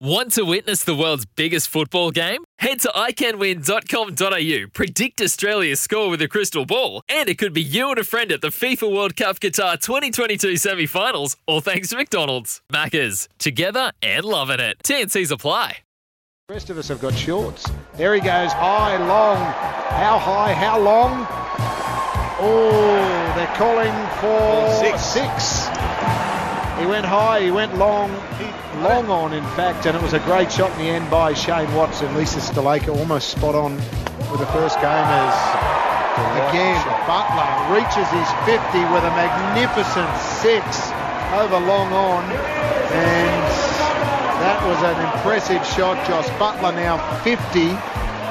Want to witness the world's biggest football game? Head to iCanWin.com.au, predict Australia's score with a crystal ball, and it could be you and a friend at the FIFA World Cup Qatar 2022 semi finals, all thanks to McDonald's. Maccas, together and loving it. TNC's apply. The rest of us have got shorts. There he goes, high, long. How high, how long? Oh, they're calling for Six. six. He went high, he went long, long on in fact, and it was a great shot in the end by Shane Watson. Lisa Sthalekar almost spot on with the first game as again Buttler reaches his 50 with a magnificent six over long on, and that was an impressive shot. Josh Buttler now 50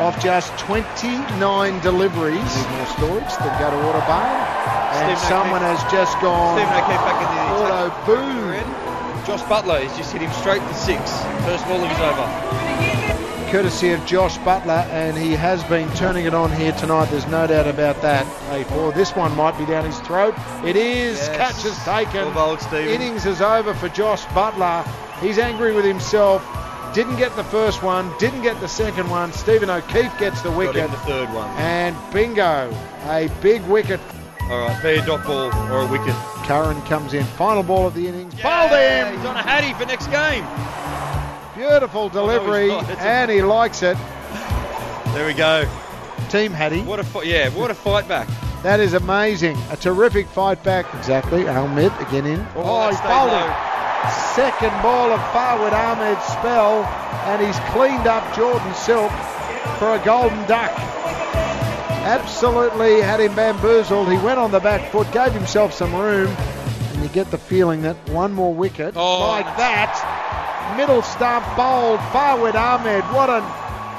off just 29 deliveries. Need more storage, then go to Waterbarn. And Stephen someone O'Keefe. has just gone Stephen O'Keefe back in the auto boom. Josh Buttler has just hit him straight to six. First ball of his over. courtesy of Josh Buttler, and he has been turning it on here tonight. There's no doubt about that. A4. This one might be down his throat. It is. Yes. Catch is taken. Well bowled, Innings is over for Josh Buttler. He's angry with himself. Didn't get the first one. Didn't get the second one. Stephen O'Keefe gets the Got wicket. him the third one. And bingo, a big wicket. All right, a dot ball or a wicket. Curran comes in. Final ball of the innings. Bowled him. He's on a hattie for next game. Beautiful oh, delivery, not. It's a- and he likes it. There we go. Team Hattie. What a fight! Yeah, what a fight back. That is amazing. A terrific fight back. Exactly. Ahmed again in. Oh, oh he's stayed bowled low. It. Second ball of Fawad Ahmed spell, and he's cleaned up Jordan Silk for a golden duck. Absolutely had him bamboozled. He went on the back foot, gave himself some room, and you get the feeling that one more wicket Oh. like that. Middle stump bowled. Fawad Ahmed. What an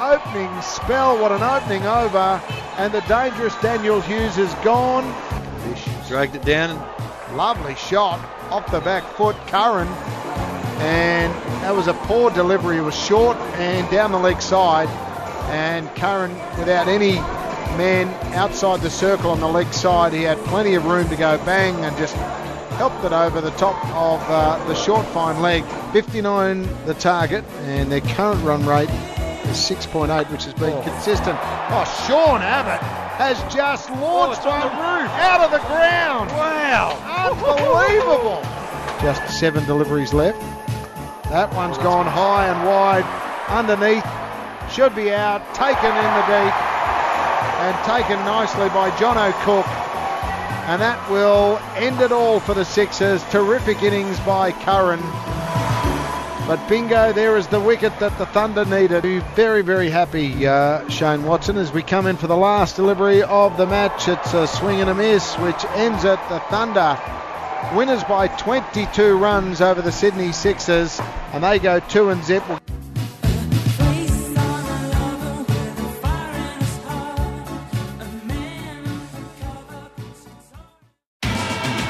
opening spell. What an opening over. And the dangerous Daniel Hughes is gone. Dragged it down. Lovely shot off the back foot, Curran. And that was a poor delivery. It was short and down the leg side. And Curran, without any man outside the circle on the leg side, he had plenty of room to go bang and just helped it over the top of uh, the short fine leg. 59 the target, and their current run rate is 6.8, which has been oh. consistent. Oh, Sean Abbott has just launched oh, it's on the roof. out of the ground. Wow! Unbelievable. Just seven deliveries left. That one's gone high and wide underneath. Should be out. Taken in the deep. And taken nicely by Jono Cook. And that will end it all for the Sixers. Terrific innings by Curran. But bingo, there is the wicket that the Thunder needed. Very, very happy, uh, Shane Watson, as we come in for the last delivery of the match. It's a swing and a miss, which ends it. The Thunder winners by 22 runs over the Sydney Sixers, and they go two and zip.